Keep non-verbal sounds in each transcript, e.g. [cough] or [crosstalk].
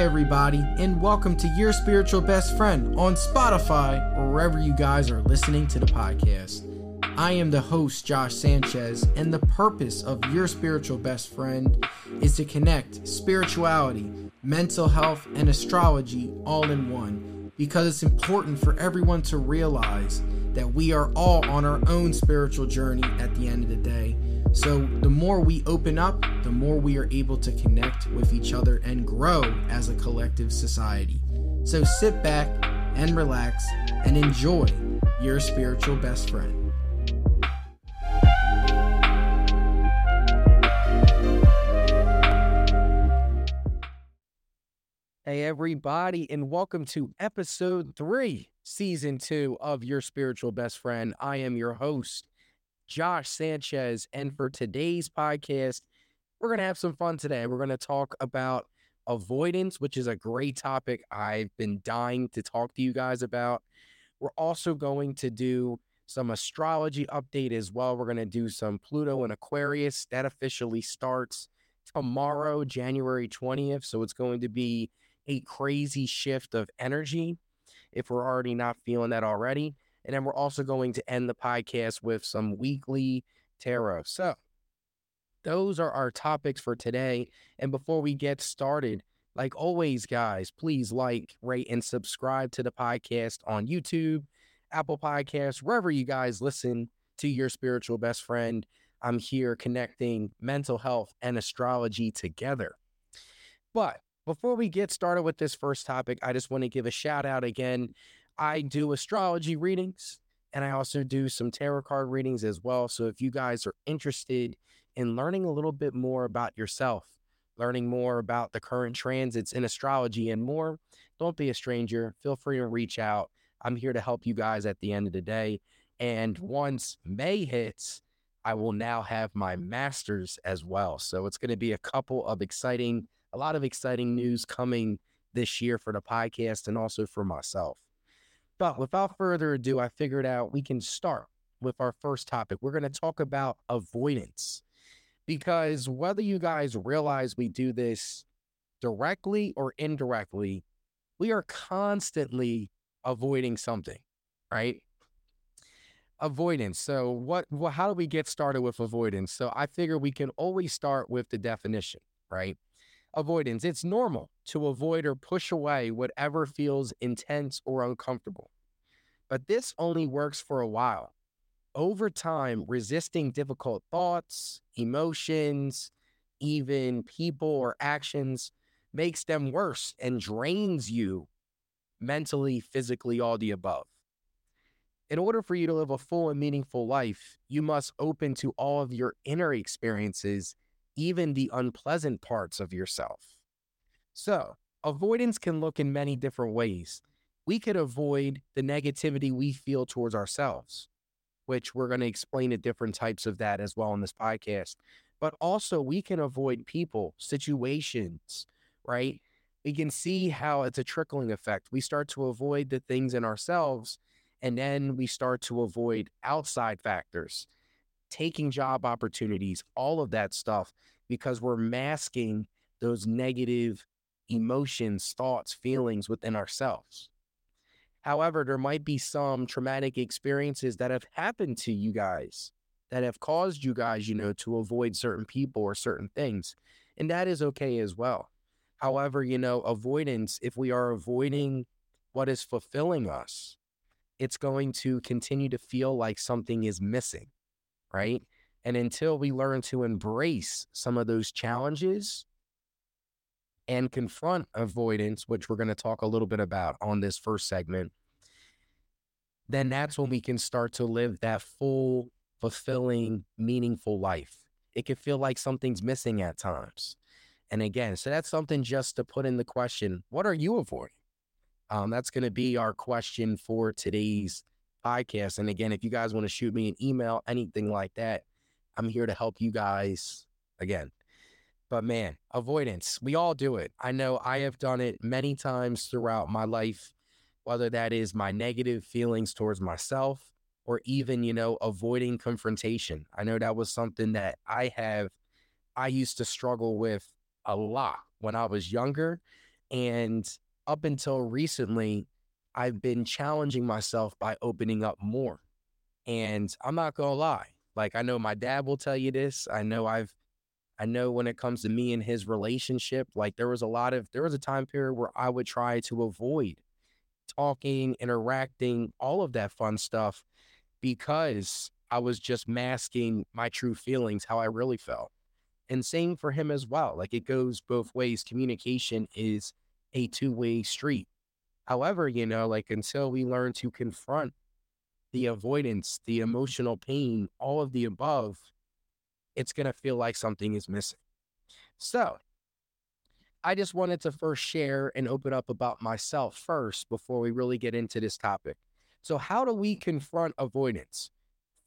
Everybody, and welcome to Your Spiritual Best Friend on Spotify or wherever you guys are listening to the podcast. I am the host, Josh Sanchez, and the purpose of Your Spiritual Best Friend is to connect spirituality, mental health, and astrology all in one because it's important for everyone to realize that we are all on our own spiritual journey at the end of the day so, the more we open up, the more we are able to connect with each other and grow as a collective society. So, sit back and relax and enjoy your spiritual best friend. Hey, everybody, and welcome to episode three, season two of Your Spiritual Best Friend. I am your host, Josh Sanchez. And for today's podcast, we're going to have some fun today. We're going to talk about avoidance, which is a great topic I've been dying to talk to you guys about. We're also going to do some astrology update as well. We're going to do some Pluto and Aquarius. That officially starts tomorrow, January 20th. So it's going to be a crazy shift of energy if we're already not feeling that already. And then we're also going to end the podcast with some weekly tarot. So, those are our topics for today. And before we get started, like always, guys, please like, rate, and subscribe to the podcast on YouTube, Apple Podcasts, wherever you guys listen to your spiritual best friend. I'm here connecting mental health and astrology together. But before we get started with this first topic, I just want to give a shout out again I do astrology readings and I also do some tarot card readings as well. So if you guys are interested in learning a little bit more about yourself, learning more about the current transits in astrology and more, don't be a stranger. Feel free to reach out. I'm here to help you guys at the end of the day. And once May hits, I will now have my master's as well. So it's going to be a couple of exciting, a lot of exciting news coming this year for the podcast and also for myself. But without further ado, I figured out we can start with our first topic. We're going to talk about avoidance because whether you guys realize we do this directly or indirectly, we are constantly avoiding something, right? Avoidance. So, what, well, how do we get started with avoidance? So, I figure we can always start with the definition, right? Avoidance. It's normal to avoid or push away whatever feels intense or uncomfortable. But this only works for a while. Over time, resisting difficult thoughts, emotions, even people or actions makes them worse and drains you mentally, physically, all the above. In order for you to live a full and meaningful life, you must open to all of your inner experiences even the unpleasant parts of yourself. So, avoidance can look in many different ways. We could avoid the negativity we feel towards ourselves, which we're going to explain the different types of that as well in this podcast. But also, we can avoid people, situations, right? We can see how it's a trickling effect. We start to avoid the things in ourselves, and then we start to avoid outside factors taking job opportunities, all of that stuff, because we're masking those negative emotions, thoughts, feelings within ourselves. However, there might be some traumatic experiences that have happened to you guys that have caused you guys, you know, to avoid certain people or certain things. And that is okay as well. However, you know, avoidance, if we are avoiding what is fulfilling us, it's going to continue to feel like something is missing right? And until we learn to embrace some of those challenges and confront avoidance, which we're going to talk a little bit about on this first segment, then that's when we can start to live that full, fulfilling, meaningful life. It can feel like something's missing at times. And again, so that's something just to put in the question what are you avoiding? Um, that's going to be our question for today's podcast. And again, if you guys want to shoot me an email, anything like that, I'm here to help you guys again. But man, avoidance, we all do it. I know I have done it many times throughout my life, whether that is my negative feelings towards myself or even, you know, avoiding confrontation. I know that was something that I have, I used to struggle with a lot when I was younger. And up until recently, I've been challenging myself by opening up more. And I'm not going to lie. Like, I know my dad will tell you this. I know I've, I know when it comes to me and his relationship, like, there was a lot of, there was a time period where I would try to avoid talking, interacting, all of that fun stuff because I was just masking my true feelings, how I really felt. And same for him as well. Like it goes both ways. Communication is a two way street. However, you know, like until we learn to confront the avoidance, the emotional pain, all of the above, it's going to feel like something is missing. So, I just wanted to first share and open up about myself first before we really get into this topic. So, how do we confront avoidance?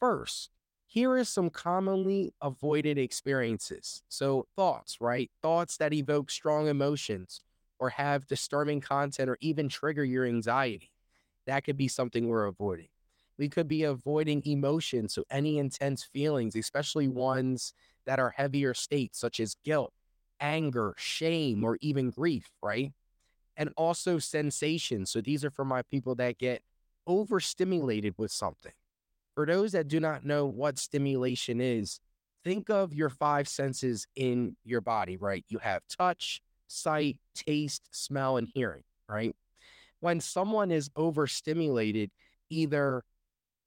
First, here is some commonly avoided experiences. So, thoughts, right? Thoughts that evoke strong emotions or have disturbing content or even trigger your anxiety. That could be something we're avoiding. We could be avoiding emotions, so any intense feelings, especially ones that are heavier states, such as guilt, anger, shame, or even grief, right? And also sensations. So these are for my people that get overstimulated with something. For those that do not know what stimulation is, think of your five senses in your body, right? You have touch, sight, taste, smell, and hearing, right? When someone is overstimulated, either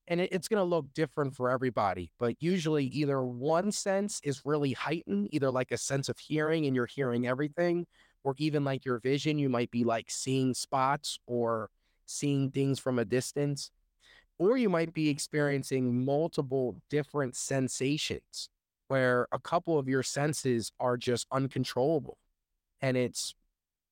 and it, it's going to look different for everybody, but usually either one sense is really heightened, either like a sense of hearing and you're hearing everything, or even like your vision, you might be like seeing spots or seeing things from a distance, or you might be experiencing multiple different sensations where a couple of your senses are just uncontrollable. And it's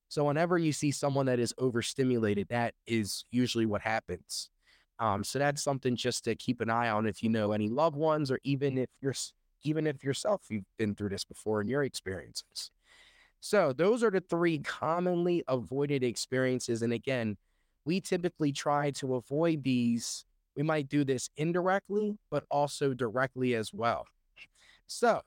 so whenever you see someone that is overstimulated, that is usually what happens. Um, so that's something just to keep an eye on if you know any loved ones, or even if you're even if yourself you've been through this before in your experiences. So those are the three commonly avoided experiences. And again, we typically try to avoid these. We might do this indirectly, but also directly as well. So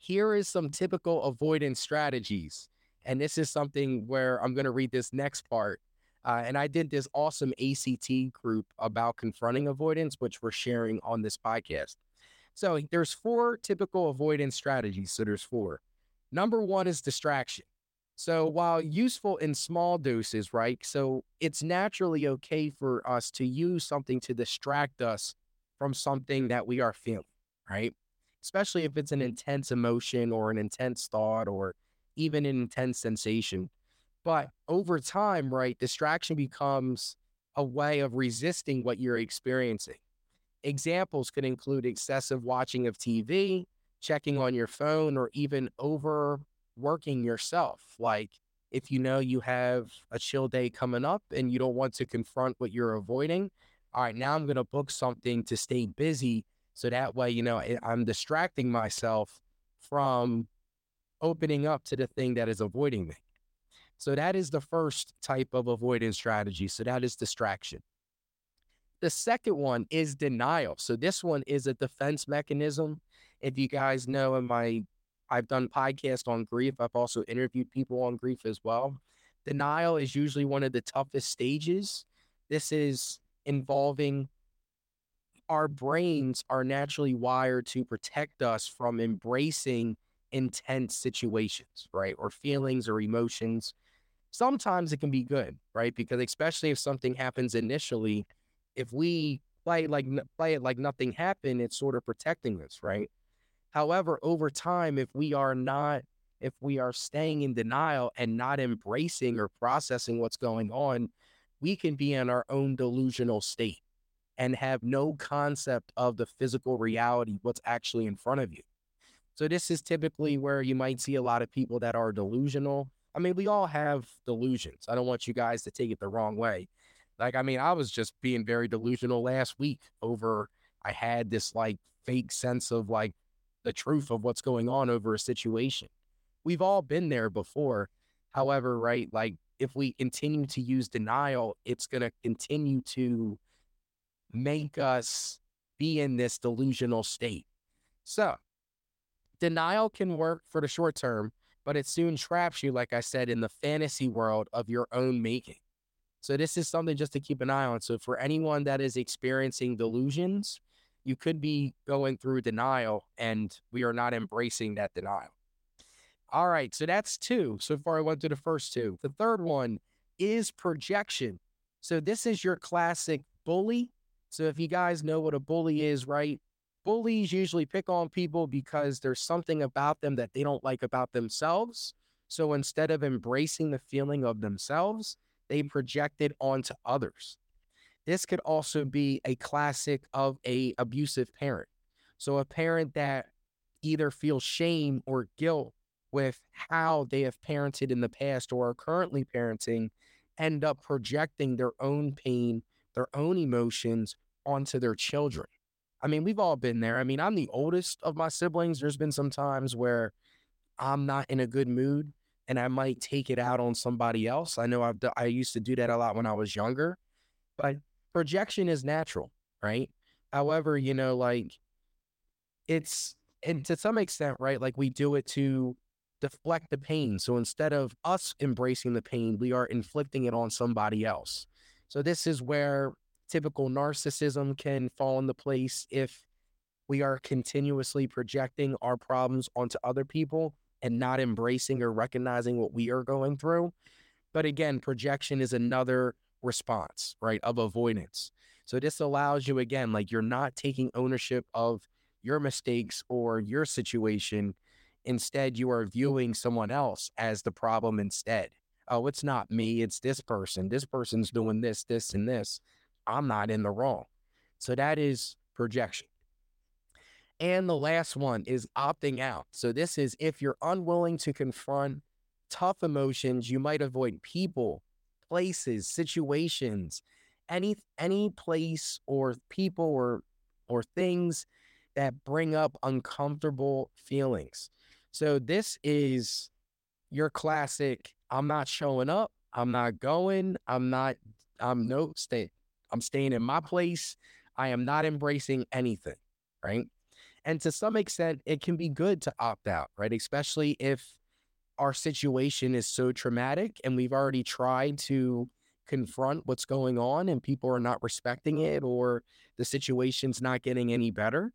here is some typical avoidance strategies. And this is something where I'm going to read this next part uh, and I did this awesome ACT group about confronting avoidance, which we're sharing on this podcast. So there's four typical avoidance strategies. So there's four. Number one is distraction. So while useful in small doses, right? So it's naturally okay for us to use something to distract us from something that we are feeling, right? Especially if it's an mm. intense emotion or an intense thought or even an intense sensation. But over time, right, distraction becomes a way of resisting what you're experiencing. Examples could include excessive watching of TV, checking on your phone, or even overworking yourself. Like if you know you have a chill day coming up and you don't want to confront what you're avoiding, all right, now I'm going to book something to stay busy. So that way, you know, I'm distracting myself from opening up to the thing that is avoiding me. So that is the first type of avoidance strategy. So that is distraction. The second one is denial. So this one is a defense mechanism. If you guys know in my I've done podcasts on grief. I've also interviewed people on grief as well. Denial is usually one of the toughest stages. This is involving our brains are naturally wired to protect us from embracing intense situations, right? Or feelings or emotions sometimes it can be good, right? Because especially if something happens initially, if we play like play it like nothing happened, it's sort of protecting us, right? However, over time, if we are not, if we are staying in denial and not embracing or processing what's going on, we can be in our own delusional state and have no concept of the physical reality, what's actually in front of you. So, this is typically where you might see a lot of people that are delusional I mean, we all have delusions. I don't want you guys to take it the wrong way. Like, I mean, I was just being very delusional last week over I had this like fake sense of like the truth of what's going on over a situation. We've all been there before. However, right, like if we continue to use denial, it's going to continue to make us be in this delusional state. So, denial can work for the short term but it soon traps you, like I said, in the fantasy world of your own making. So, this is something just to keep an eye on. So, for anyone that is experiencing delusions, you could be going through denial, and we are not embracing that denial. All right, so that's two. So far, I went through the first two. The third one is projection. So, this is your classic bully. So, if you guys know what a bully is, right? Bullies usually pick on people because there's something about them that they don't like about themselves. So, instead of embracing the feeling of themselves, they project it onto others. This could also be a classic of a abusive parent. So, a parent that either feels shame or guilt with how they have parented in the past or are currently parenting end up projecting their own pain, their own emotions onto their children. I mean, we've all been there. I mean, I'm the oldest of my siblings. There's been some times where I'm not in a good mood and I might take it out on somebody else. I know I've I used to do that a lot when I was younger, but projection is natural, right? However, you know, like it's and to some extent, right? Like we do it to deflect the pain. So instead of us embracing the pain, we are inflicting it on somebody else. So this is where typical narcissism can fall into place if we are continuously projecting our problems onto other people and not embracing or recognizing what we are going through. But again, projection is another response, right, of avoidance. So this allows you, again, like you're not taking ownership of your mistakes or your situation Instead, you are mm. viewing someone else as the problem instead. Oh, it's not me, it's this person. This person's doing this, this, and this. I'm not in the wrong. So that is projection. And the last one is opting out. So this is if you're unwilling to confront tough emotions, you might avoid people, places, situations, any any place or people or or things that bring up uncomfortable feelings. So this is your classic. I'm not showing up. I'm not going. I'm not. I'm no stay. I'm staying in my place. I am not embracing anything. Right. And to some extent, it can be good to opt out. Right. Especially if our situation is so traumatic and we've already tried to confront what's going on and people are not respecting it or the situation's not getting any better.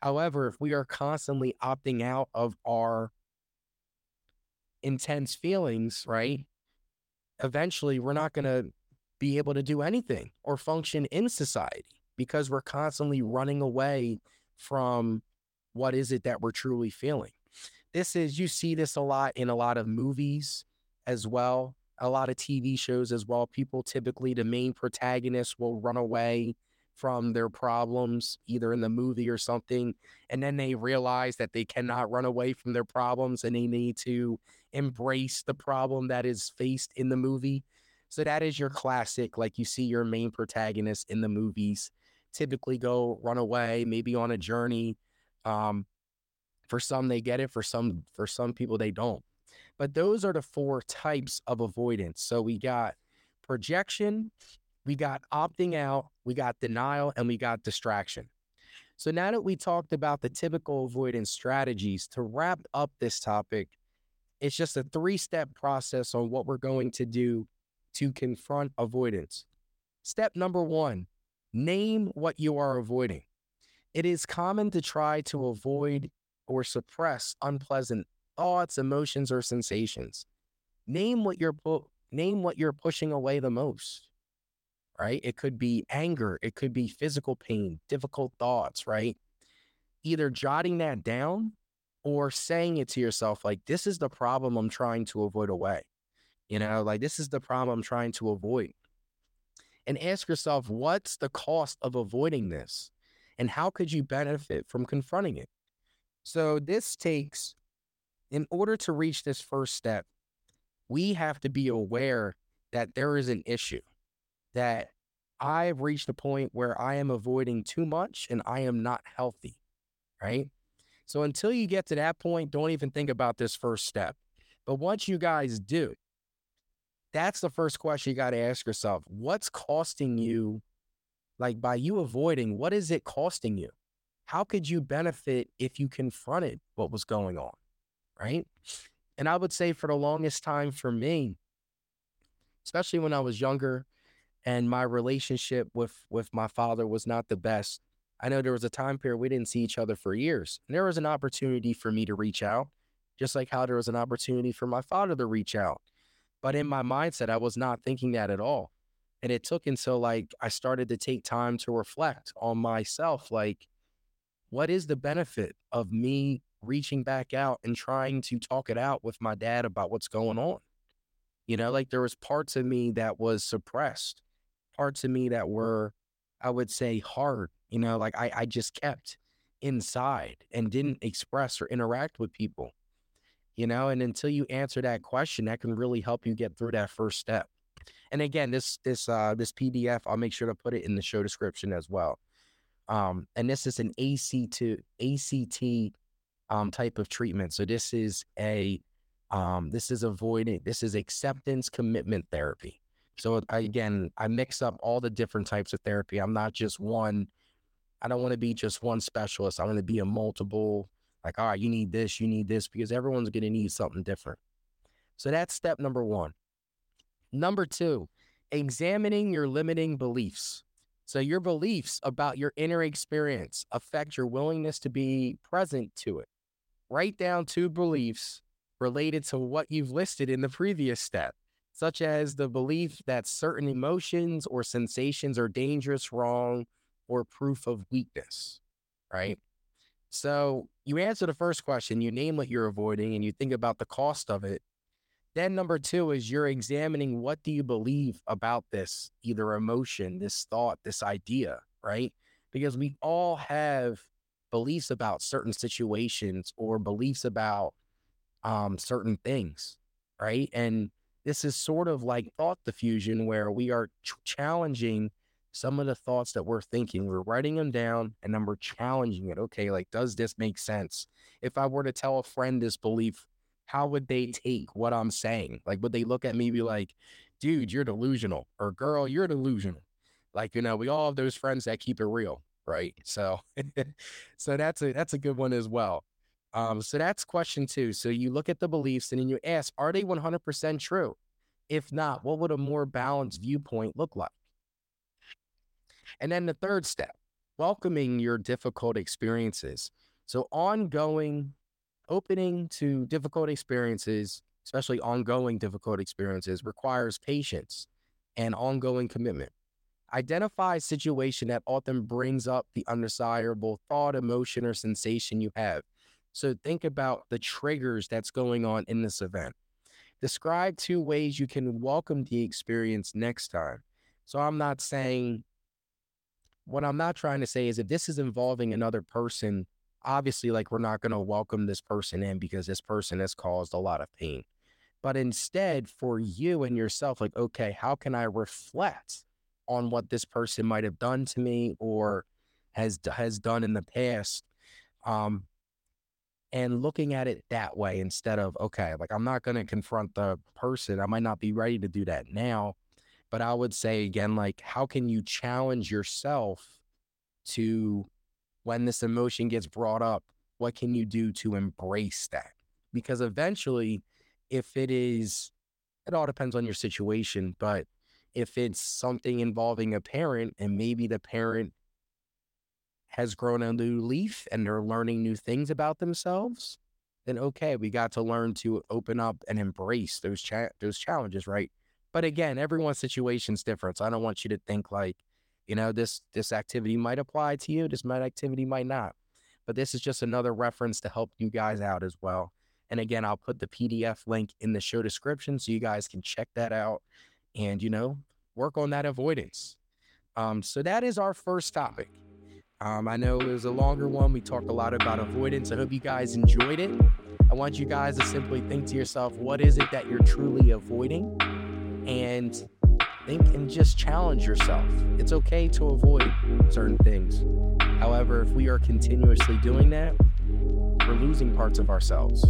However, if we are constantly opting out of our intense feelings, right? Mm-hmm. Eventually, we're not mm-hmm. going to be able to do anything or function in society because we're constantly running away from what is it that we're truly feeling. This is, you see this a lot in a lot of movies as well, a lot of TV shows as well. People typically, the main protagonist will run away from their problems, either in the movie or something. And then they realize that they cannot run away from their problems and they need to embrace the problem that is faced in the movie. So that is your classic, like you see your main protagonist in the movies typically go run away, maybe on a journey. Um, for some they get it, for some for some people they don't. But those are the four types of avoidance. So we got projection, we got opting out, we got denial, and we got distraction. So now that we talked about the typical avoidance strategies, to wrap up this topic, it's just a three step process on what we're going to do to confront avoidance. Step number one name what you are avoiding. It is common to try to avoid or suppress unpleasant thoughts, emotions, or sensations. Name what you're pu- name what you're pushing away the most right? It could be anger, it could be physical pain, difficult thoughts, right? Either jotting that down or saying it to yourself, like, this is the problem I'm trying to avoid away. You know, like, this is the problem I'm trying to avoid. And ask yourself, what's the cost of avoiding this? And how could you benefit from confronting it? So, this takes, in order to reach this first step, we have to be aware that there is an issue that I've reached a point where I am avoiding too much and I am not healthy, right? So until you get to that point, don't even think about this first step. But once you guys do, that's the first question you got to ask yourself. What's costing you, like by you avoiding, what is it costing you? How could you benefit if you confronted what was going on, right? And I would say for the longest time for me, especially when I was younger and my relationship with with my father was not the best. I know there was a time period we didn't see each other for years. And there was an opportunity for me to reach out, just like how there was an opportunity for my father to reach out. But in my mindset, I was not thinking that at all. And it took until like I started to take time to reflect on myself like what is the benefit of me reaching back out and trying to talk it out with my dad about what's going on? You know, like there was parts of me that was suppressed, parts of me that were, I would say, hard. You know, like I, I just kept inside and didn't express or interact with people. You know, and until you answer that question, that can really help you get through that first step. And again, this this uh this PDF, I'll make sure to put it in the show description as well. Um, and this is an AC to ACT um type of treatment. So this is a um, this is avoiding, this is acceptance commitment therapy. So again, I mix up all the different types of therapy. I'm not just one, I don't want to be just one specialist. I want to be a multiple, like, all right, you need this, you need this, because everyone's going to need something different. So that's step number one. Number two, examining your limiting beliefs. So your beliefs about your inner experience affect your willingness to be present to it. Write down two beliefs related to what you've listed in the previous step, such as the belief that certain emotions or sensations are dangerous, wrong, or proof of weakness, right? So you answer the first question, you name what you're avoiding, and you think about the cost of it. Then number two is you're examining what do you believe about this, either emotion, this thought, this idea, right? Because we all have beliefs about certain situations or beliefs about um, certain things, right? And this is sort of like thought defusion where we are ch- challenging some of the thoughts that we're thinking. We're writing them down and then we're challenging it. Okay, like, does this make sense? If I were to tell a friend this belief, how would they mm. take what I'm saying? Like, would they look at me be like, dude, you're delusional, or girl, you're delusional? Like, you know, we all have those friends that keep it real, right? So, [laughs] so that's a that's a good one as well. Um, so that's question two. So you look at the beliefs and then you ask, are they 100% true? If not, what would a more balanced viewpoint look like? And then the third step, welcoming your difficult experiences. So ongoing, opening to difficult experiences, especially ongoing difficult experiences, requires patience and ongoing commitment. Identify a situation that often brings up the undesirable thought, emotion, or sensation you have so think about the triggers that's going on in this event. Describe two ways you can welcome the experience next time. So I'm not saying, what I'm not trying to say is if this is involving another person, obviously, like we're not going to welcome this person in because this person has caused a lot of pain. But instead, for you and yourself, like, okay, how can I reflect on what this person might have done to me or has has done in the past? Um, and looking at it that way instead of okay like i'm not going to confront the person i might not be ready to do that now but i would say again like how can you challenge yourself to when this emotion gets brought up what can you do to embrace that? Because eventually if it is it all depends on your situation but if it's something involving a parent and maybe the parent has grown a new leaf and they're learning new things about themselves, then okay, we got to learn to open up and embrace those cha- those challenges, right? But again, everyone's situation's different. So I don't want you to think like, you know, this this activity might apply to you, this might activity might not. But this is just another reference to help you guys out as well. And again, I'll put the PDF link in the show description so you guys can check that out and you know, work on that avoidance. Um, so that is our first topic. Um, I know it was a longer one. We talked a lot about avoidance. I hope you guys enjoyed it. I want you guys to simply think to yourself, what is it that you're truly avoiding? And think and just challenge yourself. It's okay to avoid certain things. However, if we are continuously doing that, we're losing parts of ourselves.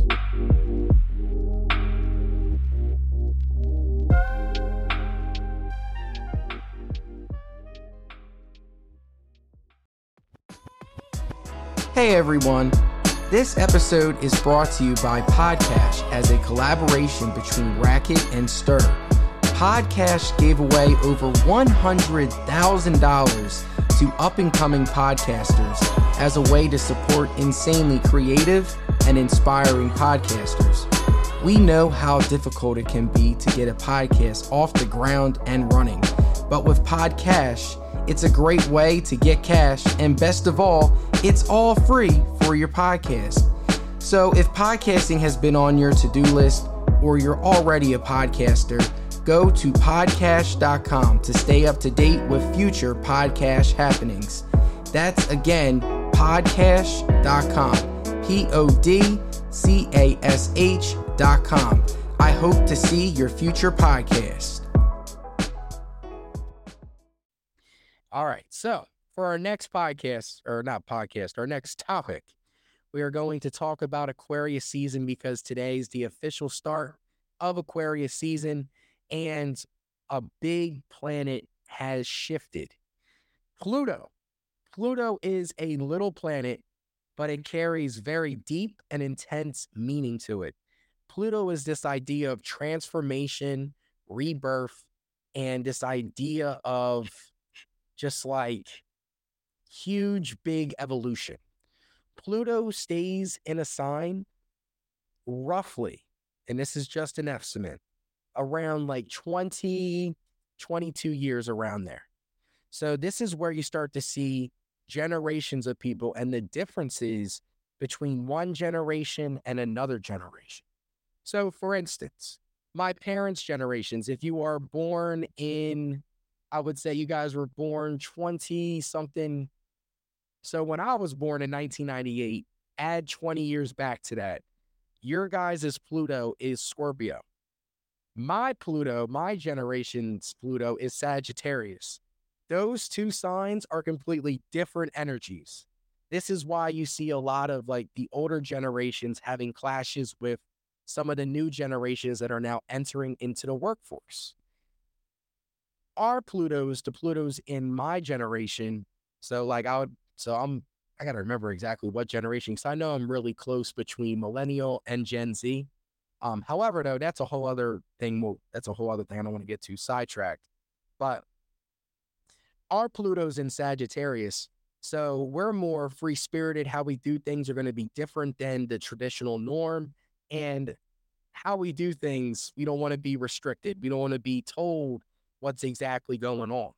Hey everyone. This episode is brought to you by Podcash as a collaboration between Racket and Stir. Podcash gave away over $100,000 to up and coming podcasters as a way to support insanely creative and inspiring podcasters. We know how difficult it can be to get a podcast off the ground and running, but with Podcash, it's a great way to get cash, and best of all, it's all free for your podcast. So if podcasting has been on your to do list or you're already a podcaster, go to podcash.com to stay up to date with future podcast happenings. That's again, podcash.com. P O D C A S H.com. I hope to see your future podcast. All right. So, for our next podcast, or not podcast, our next topic, we are going to talk about Aquarius season because today is the official start of Aquarius season and a big planet has shifted. Pluto. Pluto is a little planet, but it carries very deep and intense meaning to it. Pluto is this idea of transformation, rebirth, and this idea of just like huge, big evolution. Pluto stays in a sign roughly, and this is just an estimate, around like 20, 22 years around there. So this is where you start to see generations of people and the differences between one generation and another generation. So, for instance, my parents' generations, if you are born in I would say you guys were born 20 something. So when I was born in 1998, add 20 years back to that, your guys' Pluto is Scorpio. My Pluto, my generation's Pluto is Sagittarius. Those two signs are completely different energies. This is why you see a lot of like the older generations having clashes with some of the new generations that are now entering into the workforce are Plutos to Plutos in my generation. So like I would, so I'm, I got to remember exactly what generation because I know I'm really close between millennial and Gen Z. Um, however, though, that's a whole other thing. Well, that's a whole other thing I don't want to get too sidetracked. But our Pluto's in Sagittarius. So we're more free spirited. How we do things are going to be different than the traditional norm. And how we do things, we don't want to be restricted. We don't want to be told what's exactly going on.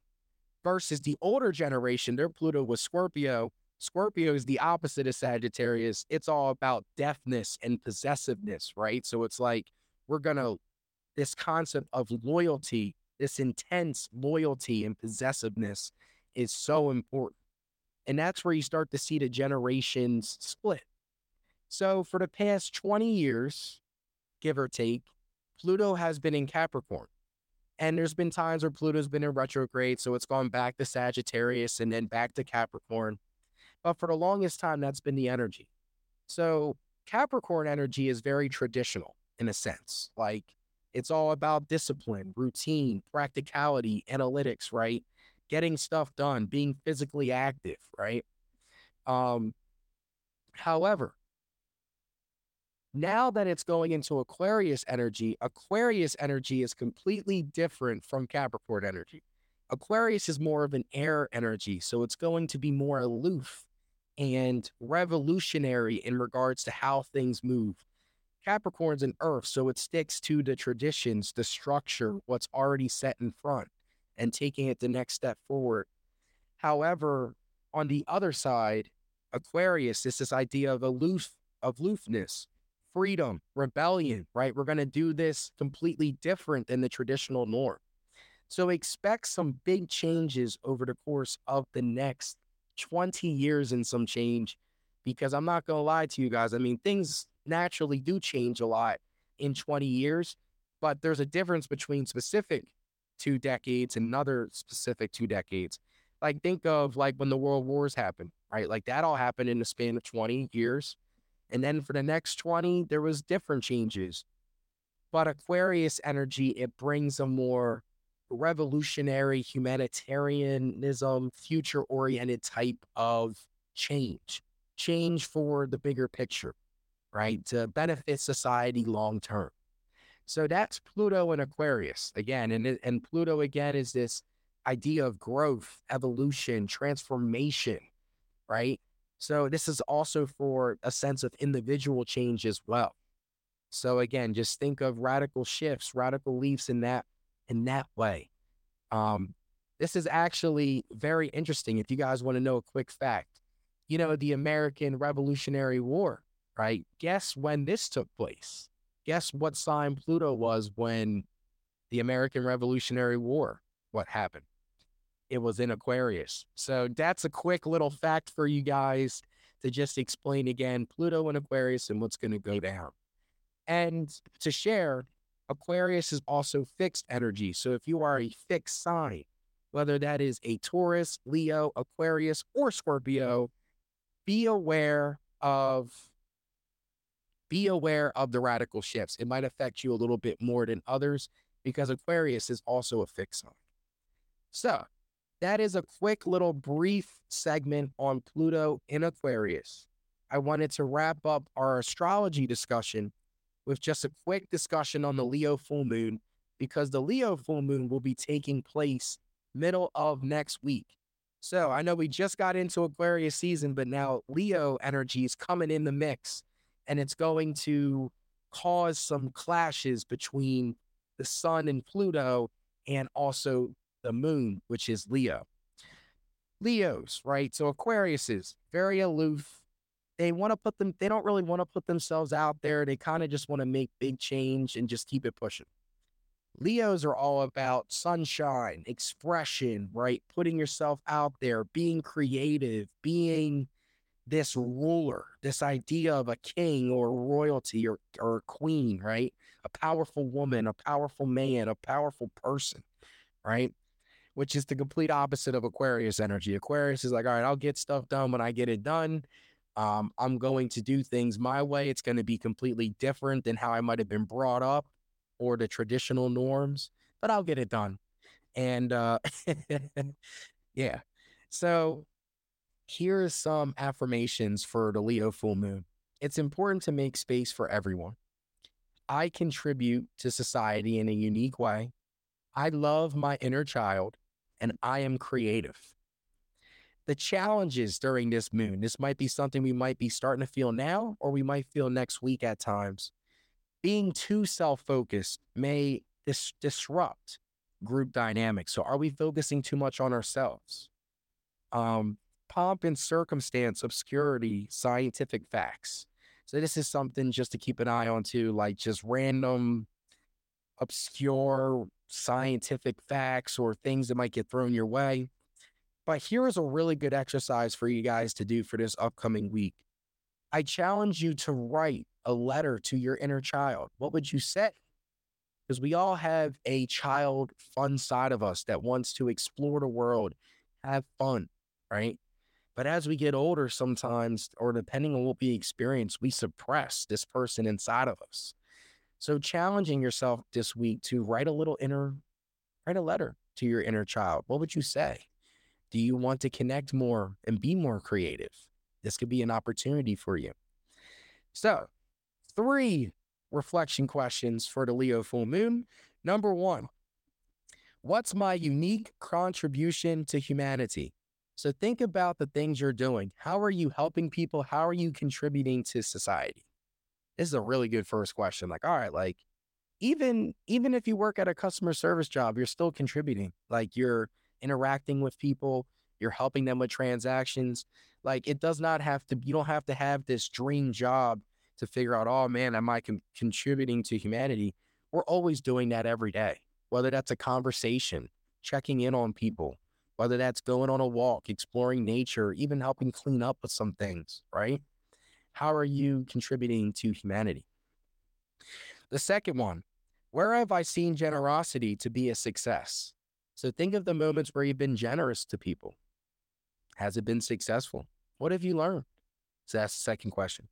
Versus the older generation, their Pluto was Scorpio. Scorpio is the opposite of Sagittarius. It's all about deafness and possessiveness, right? So it's like we're going to, this concept of loyalty, this intense loyalty and possessiveness is so important. And that's where you start to see the generations split. So for the past 20 years, give or take, Pluto has been in Capricorn. And there's been times where Pluto's been in retrograde, so it's gone back to Sagittarius and then back to Capricorn. But for the longest time, that's been the energy. So Capricorn energy is very traditional in a sense. Like it's all about discipline, routine, practicality, analytics, right? Getting stuff done, being physically active, right? Um, however, now that it's going into Aquarius energy, Aquarius energy is completely different from Capricorn energy. Aquarius is more of an air energy, so it's going to be more aloof and revolutionary in regards to how things move. Capricorn's an earth, so it sticks to the traditions, the structure, what's already set in front, and taking it the next step forward. However, on the other side, Aquarius is this idea of aloof, of aloofness freedom, rebellion, right? We're going to do this completely different than the traditional norm. So expect some big changes over the course of the next 20 years and some change because I'm not going to lie to you guys. I mean, things naturally do change a lot in 20 years, but there's a difference between specific two decades and another specific two decades. Like think of like when the world wars happened, right? Like that all happened in the span of 20 years. And then for the next 20, there was different changes. But Aquarius energy, it brings a more revolutionary humanitarianism, future oriented type of change. change for the bigger picture, right? To benefit society long term. So that's Pluto and Aquarius again. And, and Pluto again is this idea of growth, evolution, transformation, right? So this is also for a sense of individual change as well. So again, just think of radical shifts, radical leaps in that in that way. Um, this is actually very interesting. If you guys want to know a quick fact, you know, the American Revolutionary War, right? Guess when this took place? Guess what sign Pluto was when the American Revolutionary War, what happened? It was in Aquarius. So that's a quick little fact for you guys to just explain again Pluto and Aquarius and what's going to go down. And to share, Aquarius is also fixed energy. So if you are a fixed sign, whether that is a Taurus, Leo, Aquarius, or Scorpio, be aware of be aware of the radical shifts. It might affect you a little bit more than others because Aquarius is also a fixed sign. So, that is a quick little brief segment on Pluto in Aquarius. I wanted to wrap up our astrology discussion with just a quick discussion on the Leo full moon because the Leo full moon will be taking place middle of next week. So I know we just got into Aquarius season, but now Leo energy is coming in the mix and it's going to cause some clashes between the sun and Pluto and also the moon, which is Leo. Leos, right? So Aquarius is very aloof. They want to put them, they don't really want to put themselves out there. They kind of just want to make big change and just keep it pushing. Leos are all about sunshine, expression, right? Putting yourself out there, being creative, being this ruler, this idea of a king or royalty or, or a queen, right? A powerful woman, a powerful man, a powerful person, right? Which is the complete opposite of Aquarius energy. Aquarius is like, all right, I'll get stuff done when I get it done. Um, I'm going to do things my way. It's going to be completely different than how I might have been brought up or the traditional norms, but I'll get it done. And uh, [laughs] yeah. So here are some affirmations for the Leo full moon. It's important to make space for everyone. I contribute to society in a unique way. I love my inner child and I am creative. The challenges during this moon, this might be something we might be starting to feel now, or we might feel next week at times being too self focused may dis- disrupt group dynamics. So, are we focusing too much on ourselves? Um, pomp and circumstance, obscurity, scientific facts. So, this is something just to keep an eye on too, like just random, obscure scientific facts or things that might get thrown your way. But here is a really good exercise for you guys to do for this upcoming week. I challenge you to write a letter to your inner child, what would you say? Because we all have a child fun side of us that wants to explore the world, have fun, right? But as we get older, sometimes, or depending on what we experience, we suppress this person inside of us. So, challenging yourself this week to write a little inner, write a letter to your inner child. What would you say? Do you want to connect more and be more creative? This could be an opportunity for you. So, three reflection questions for the Leo full moon. Number one, what's my unique contribution to humanity? So think about the things you're doing. How are you helping people? How are you contributing to society? This is a really good first question. Like, all right, like even even if you work at a customer service job, you're still contributing. Like you're interacting with people, you're helping them with transactions. Like it does not have to you don't have to have this dream job to figure out, oh man, am I con- contributing to humanity? We're always doing that every day, whether that's a conversation, checking in on people, whether that's going on a walk, exploring nature, even helping clean up with some things, right? How are you contributing to humanity? The second one, where have I seen generosity to be a success? So think of the moments where you've been generous to people. Has it been successful? What have you learned? So that's the second question.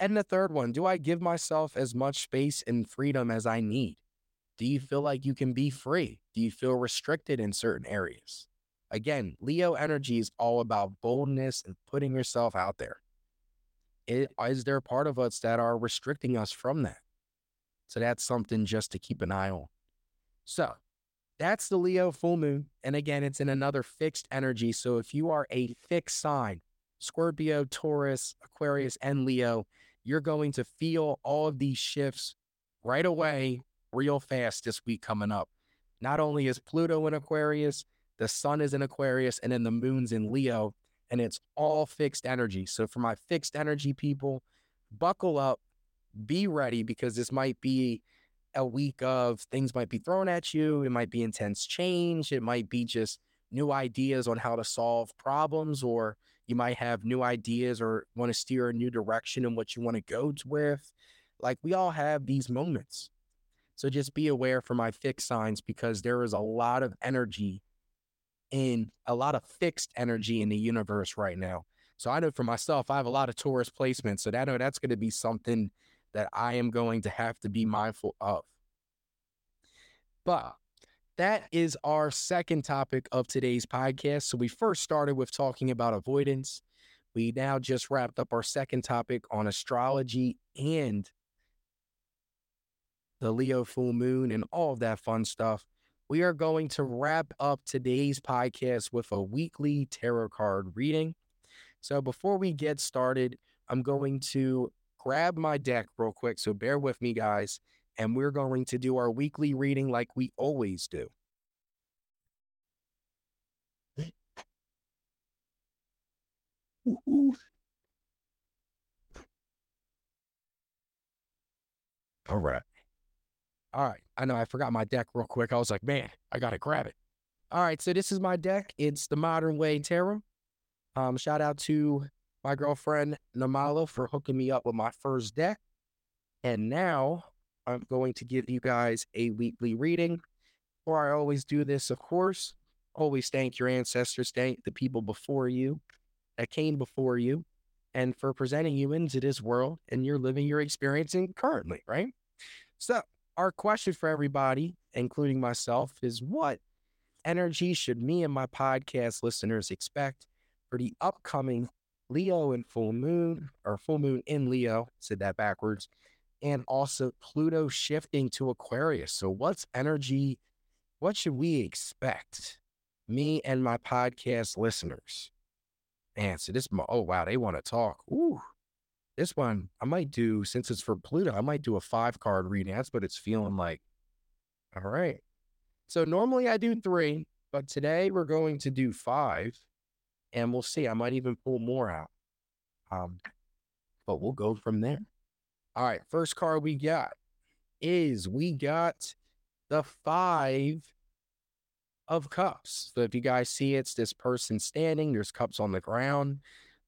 And the third one, do I give myself as much space and freedom as I need? Do you feel like you can be free? Do you feel restricted in certain areas? Again, Leo energy is all about boldness and putting yourself out there. It, is there part of us that are restricting us from that? So that's something just to keep an eye on. So that's the Leo full moon. And again, it's in another fixed energy. So if you are a fixed sign, Scorpio, Taurus, Aquarius, and Leo, you're going to feel all of these shifts right away, real fast this week coming up. Not only is Pluto in Aquarius, the sun is in Aquarius, and then the moon's in Leo, and it's all fixed energy. So for my fixed energy people, buckle up, be ready because this might be a week of things might be thrown at you. It might be intense change. It might be just new ideas on how to solve problems, or you might have new ideas or want to steer a new direction in what you want to go with. Like we all have these moments. So just be aware for my fixed signs because there is a lot of energy in a lot of fixed energy in the universe right now. So I know for myself, I have a lot of Taurus placements. So that, I know that's going to be something that I am going to have to be mindful of. But that is our second topic of today's podcast. So we first started with talking about avoidance. We now just wrapped up our second topic on astrology and the Leo full moon and all of that fun stuff. We are going to wrap up today's podcast with a weekly tarot card reading. So before we get started, I'm going to grab my deck real quick. So bear with me, guys. And we're going to do our weekly reading like we always do. All right. All right. I know I forgot my deck real quick. I was like, man, I got to grab it. All right. So this is my deck. It's the Modern Way Tarot. Um, shout out to my girlfriend Namala for hooking me up with my first deck. And now I'm going to give you guys a weekly reading. Or I always do this, of course. Always thank your ancestors, thank the people before you that came before you, and for presenting you into this world and you're living, you're experiencing currently, right? So, our question for everybody, including myself, is what energy should me and my podcast listeners expect for the upcoming Leo and full moon or full moon in Leo, said that backwards, and also Pluto shifting to Aquarius. So, what's energy? What should we expect? Me and my podcast listeners. Man, so this, oh wow, they want to talk. Ooh, this one I might do since it's for Pluto. I might do a five card reading. What it's feeling like. All right. So normally I do three, but today we're going to do five and we'll see. I might even pull more out. Um, but we'll go from there. All right, first card we got is we got the five of cups. So if you guys see it's this person standing, there's cups on the ground.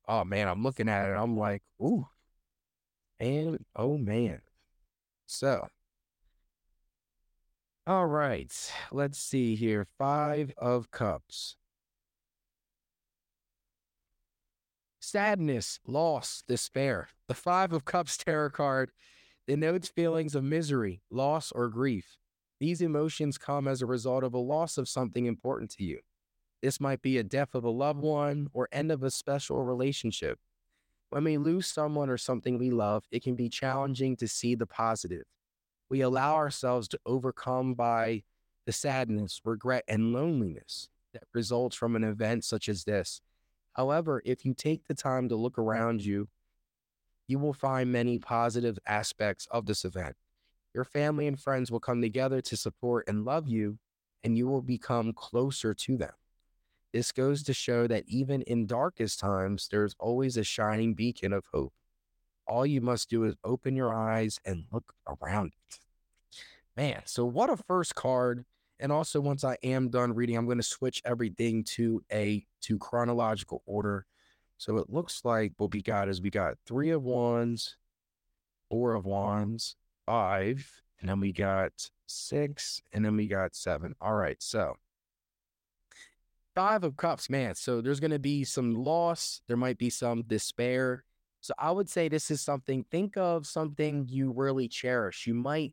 Oh man, I'm looking at it. I'm like, ooh, and oh man. So, all right, let's see here. Five of cups. sadness, loss, despair. The Five of Cups tarot card denotes feelings of misery, loss, or grief. These emotions come as a result of a loss of something important to you. This might be a death of a loved one or end of a special relationship. When we lose someone or something we love, it can be challenging to see the positive. We allow ourselves to overcome by the sadness, regret, and loneliness that results from an event such as this. However, if you take the time to look around you, you will find many positive aspects of this event. Your family and friends will come together to support and love you, and you will become closer to them. This goes to show that even in darkest times, there's always a shining beacon of hope. All you must do is open your eyes and look around it. Man, so what a first card and also, once I am done reading, I'm going to switch everything to a to chronological order. So it looks like what we got is we got three of wands, four of wands, five, and then we got six, and then we got seven. All right, so five of cups, man. So there's going to be some loss. There might be some despair. So I would say this is something, think of something you really cherish. You might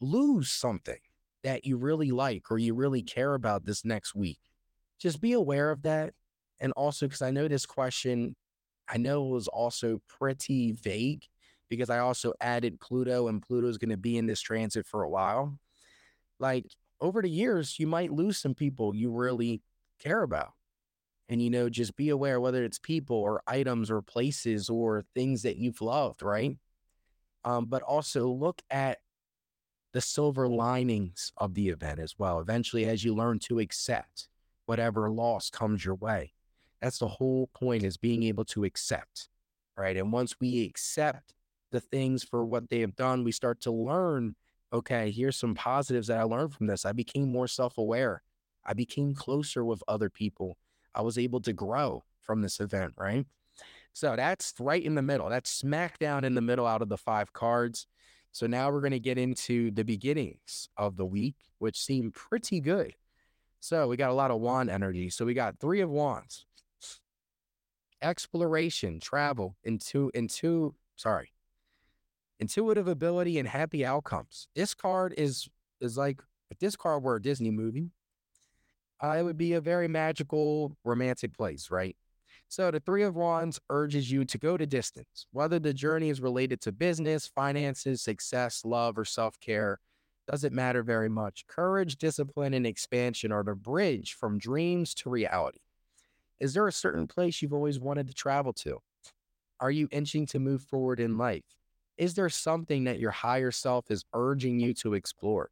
lose something that you really like or you really care about this next week. Just be aware of that. And also, because I know this question I know it was also pretty vague because I also added Pluto and Pluto's going to be in this transit for a while. Like over the years, you might lose some people you really care about. And, you know, just be aware whether it's people or items or places or things that you've loved, right? Um, but also look at the silver linings of the event as well. Eventually, as you learn to accept whatever loss comes your way, that's the whole point is being able to accept, right? And once we accept the things for what they have done, we start to learn okay, here's some positives that I learned from this. I became more self aware. I became closer with other people. I was able to grow from this event, right? So that's right in the middle. That's smack down in the middle out of the five cards. So now we're going to get into the beginnings of the week, which seem pretty good. So we got a lot of wand energy. So we got three of wands, exploration, travel, into into sorry, intuitive ability and happy outcomes. This card is is like if this card were a Disney movie, uh, it would be a very magical, romantic place, right? So the Three of Wands urges you to go to distance, whether the journey is related to business, finances, success, love, or self care. Doesn't matter very much. Courage, discipline, and expansion are the bridge from dreams to reality. Is there a certain place you've always wanted to travel to? Are you inching to move forward in life? Is there something that your higher self is urging you to explore?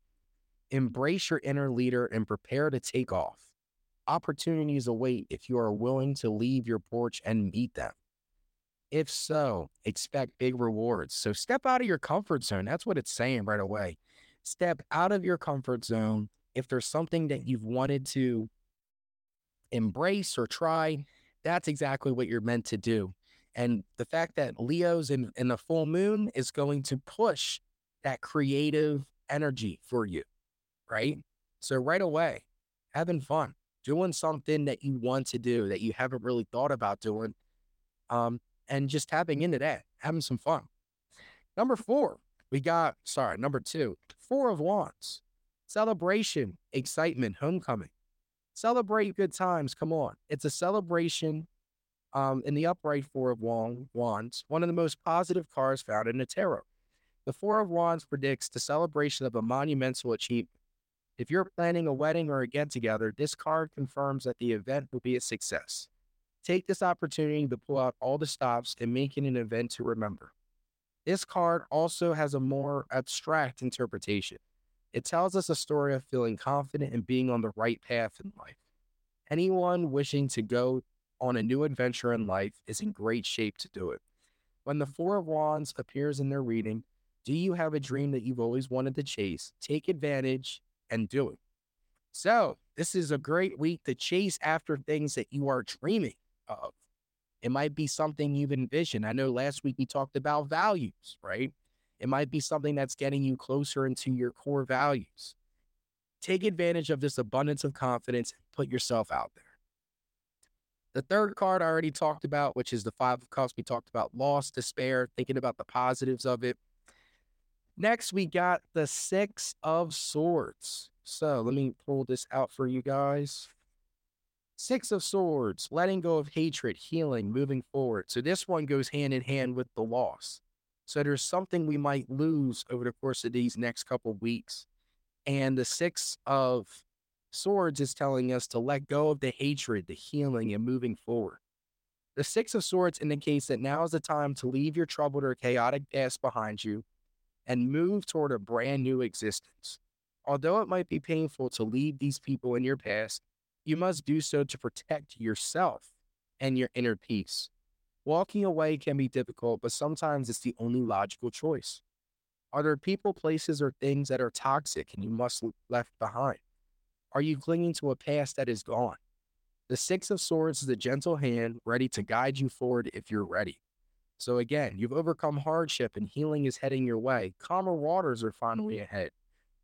Embrace your inner leader and prepare to take off. Opportunities await if you are willing to leave your porch and meet them. If so, expect big rewards. So step out of your comfort zone. That's what it's saying right away. Step out of your comfort zone. If there's something that you've wanted to embrace or try, that's exactly what you're meant to do. And the fact that Leo's in, in the full moon is going to push that creative energy for you, right? So right away, having fun, doing something that you want to do that you haven't really thought about doing, um, and just tapping into that, having some fun. Number four, we got, sorry, number two, four of wands, celebration, excitement, homecoming. Celebrate good times. Come on. It's a celebration um, in the upright Four of Wands, one of the most positive cards found in the tarot. The Four of Wands predicts the celebration of a monumental achievement. If you're planning a wedding or a get together, this card confirms that the event will be a success. Take this opportunity to pull out all the stops and make it an event to remember. This card also has a more abstract interpretation. It tells us a story of feeling confident and being on the right path in life. Anyone wishing to go on a new adventure in life is in great shape to do it. When the Four of Wands appears in their reading, do you have a dream that you've always wanted to chase? Take advantage and do it. So, this is a great week to chase after things that you are dreaming of. It might be something you've envisioned. I know last week we talked about values, right? It might be something that's getting you closer into your core values. Take advantage of this abundance of confidence, and put yourself out there. The third card I already talked about, which is the Five of Cups. We talked about loss, despair, thinking about the positives of it. Next, we got the Six of Swords. So let me pull this out for you guys. Six of Swords, letting go of hatred, healing, moving forward. So this one goes hand in hand with the loss. So there's something we might lose over the course of these next couple weeks. And the Six of Swords is telling us to let go of the hatred, the healing, and moving forward. The Six of Swords indicates that now is the time to leave your troubled or chaotic past behind you and move toward a brand new existence. Although it might be painful to leave these people in your past, you must do so to protect yourself and your inner peace. Walking away can be difficult, but sometimes it's the only logical choice. Are there people, places, or things that are toxic and you must left behind? Are you clinging to a past that is gone? The Six of Swords is a gentle hand ready to guide you forward if you're ready. So, again, you've overcome hardship and healing is heading your way. Calmer waters are mm-hmm. finally ahead.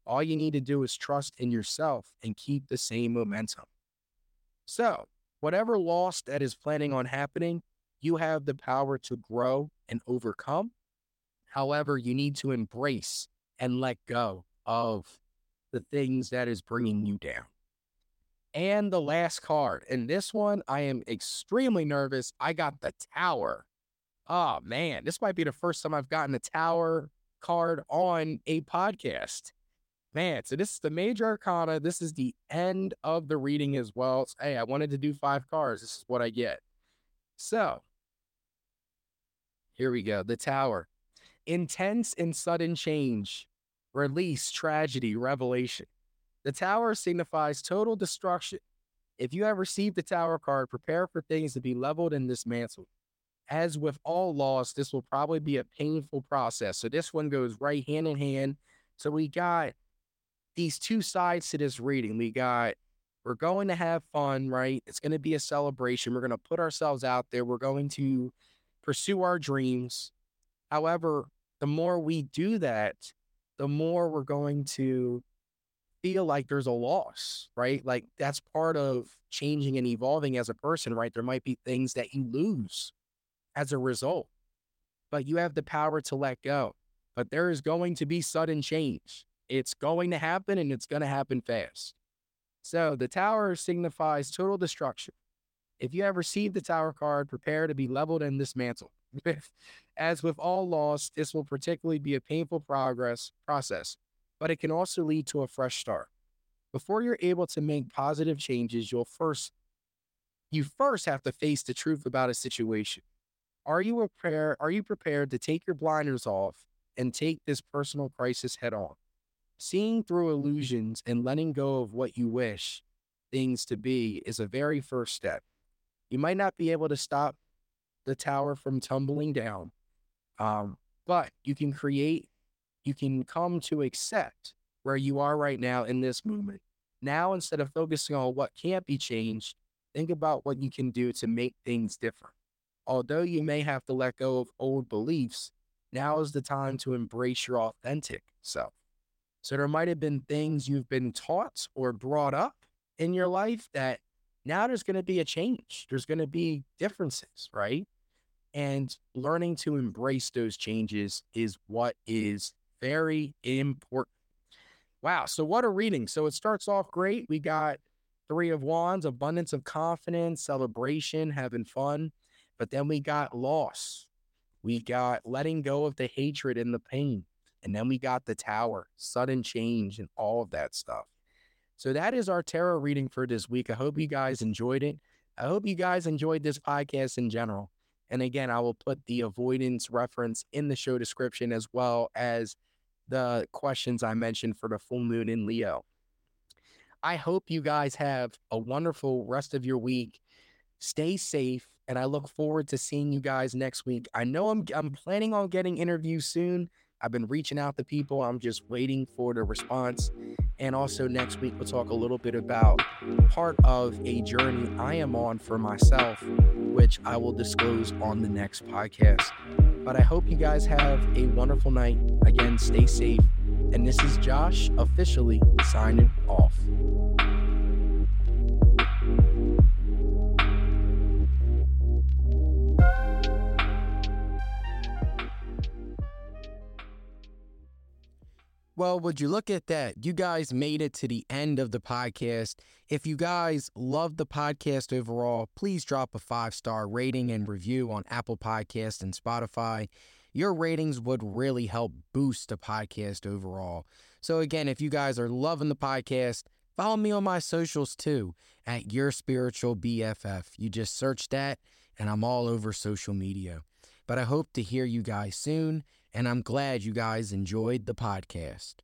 All you need to do is trust in yourself and keep the same momentum. So, whatever loss that is planning on happening, you have the power to grow and overcome. However, you need to embrace and let go of the things that is bringing you down. And the last card. And this one, I am extremely nervous. I got the Tower. Oh, man. This might be the first time I've gotten a Tower card on a podcast. Man, so this is the major arcana. This is the end of the reading as well. So, hey, I wanted to do five cards. This is what I get. So, here we go. The Tower. Intense and sudden change, release, tragedy, revelation. The Tower signifies total destruction. If you have received the Tower card, prepare for things to be leveled and dismantled. As with all loss, this will probably be a painful process. So this one goes right hand in hand. So we got these two sides to this reading. We got we're going to have fun, right? It's going to be a celebration. We're going to put ourselves out there. We're going to pursue our dreams. However, the more we do that, the more we're going to feel like there's a loss, right? Like that's part of changing and evolving as a person, right? There might be things that you lose as a result, but you have the power to let go. But there is going to be sudden change. It's going to happen and it's going to happen fast. So the tower signifies total destruction. If you have received the tower card, prepare to be leveled and dismantled. [laughs] As with all loss, this will particularly be a painful progress process, but it can also lead to a fresh start. Before you're able to make positive changes, you'll first you first have to face the truth about a situation. Are you prepared are you prepared to take your blinders off and take this personal crisis head on? Seeing through illusions and letting go of what you wish things to be is a very first step. You might not be able to stop the tower from tumbling down, um, but you can create, you can come to accept where you are right now in this moment. Now, instead of focusing on what can't be changed, think about what you can do to make things different. Although you may have to let go of old beliefs, now is the time to embrace your authentic self. So there might have been things you've been taught or brought up in your life that now there's going to be a change. There's going to be differences, right? And learning to embrace those changes is what is very important. Wow. So, what a reading. So, it starts off great. We got Three of Wands, abundance of confidence, celebration, having fun. But then we got loss. We got letting go of the hatred and the pain. And then we got the tower, sudden change, and all of that stuff. So that is our tarot reading for this week. I hope you guys enjoyed it. I hope you guys enjoyed this podcast in general. And again, I will put the avoidance reference in the show description as well as the questions I mentioned for the full moon in Leo. I hope you guys have a wonderful rest of your week. Stay safe, and I look forward to seeing you guys next week. I know I'm I'm planning on getting interviews soon. I've been reaching out to people. I'm just waiting for the response. And also next week, we'll talk a little bit about part of a journey I am on for myself, which I will disclose on the next podcast. But I hope you guys have a wonderful night. Again, stay safe. And this is Josh officially signing off. Well, would you look at that? You guys made it to the end of the podcast. If you guys love the podcast overall, please drop a five star rating and review on Apple Podcast and Spotify. Your ratings would really help boost the podcast overall. So, again, if you guys are loving the podcast, follow me on my socials too at Your Spiritual BFF. You just search that, and I'm all over social media. But I hope to hear you guys soon and I'm glad you guys enjoyed the podcast.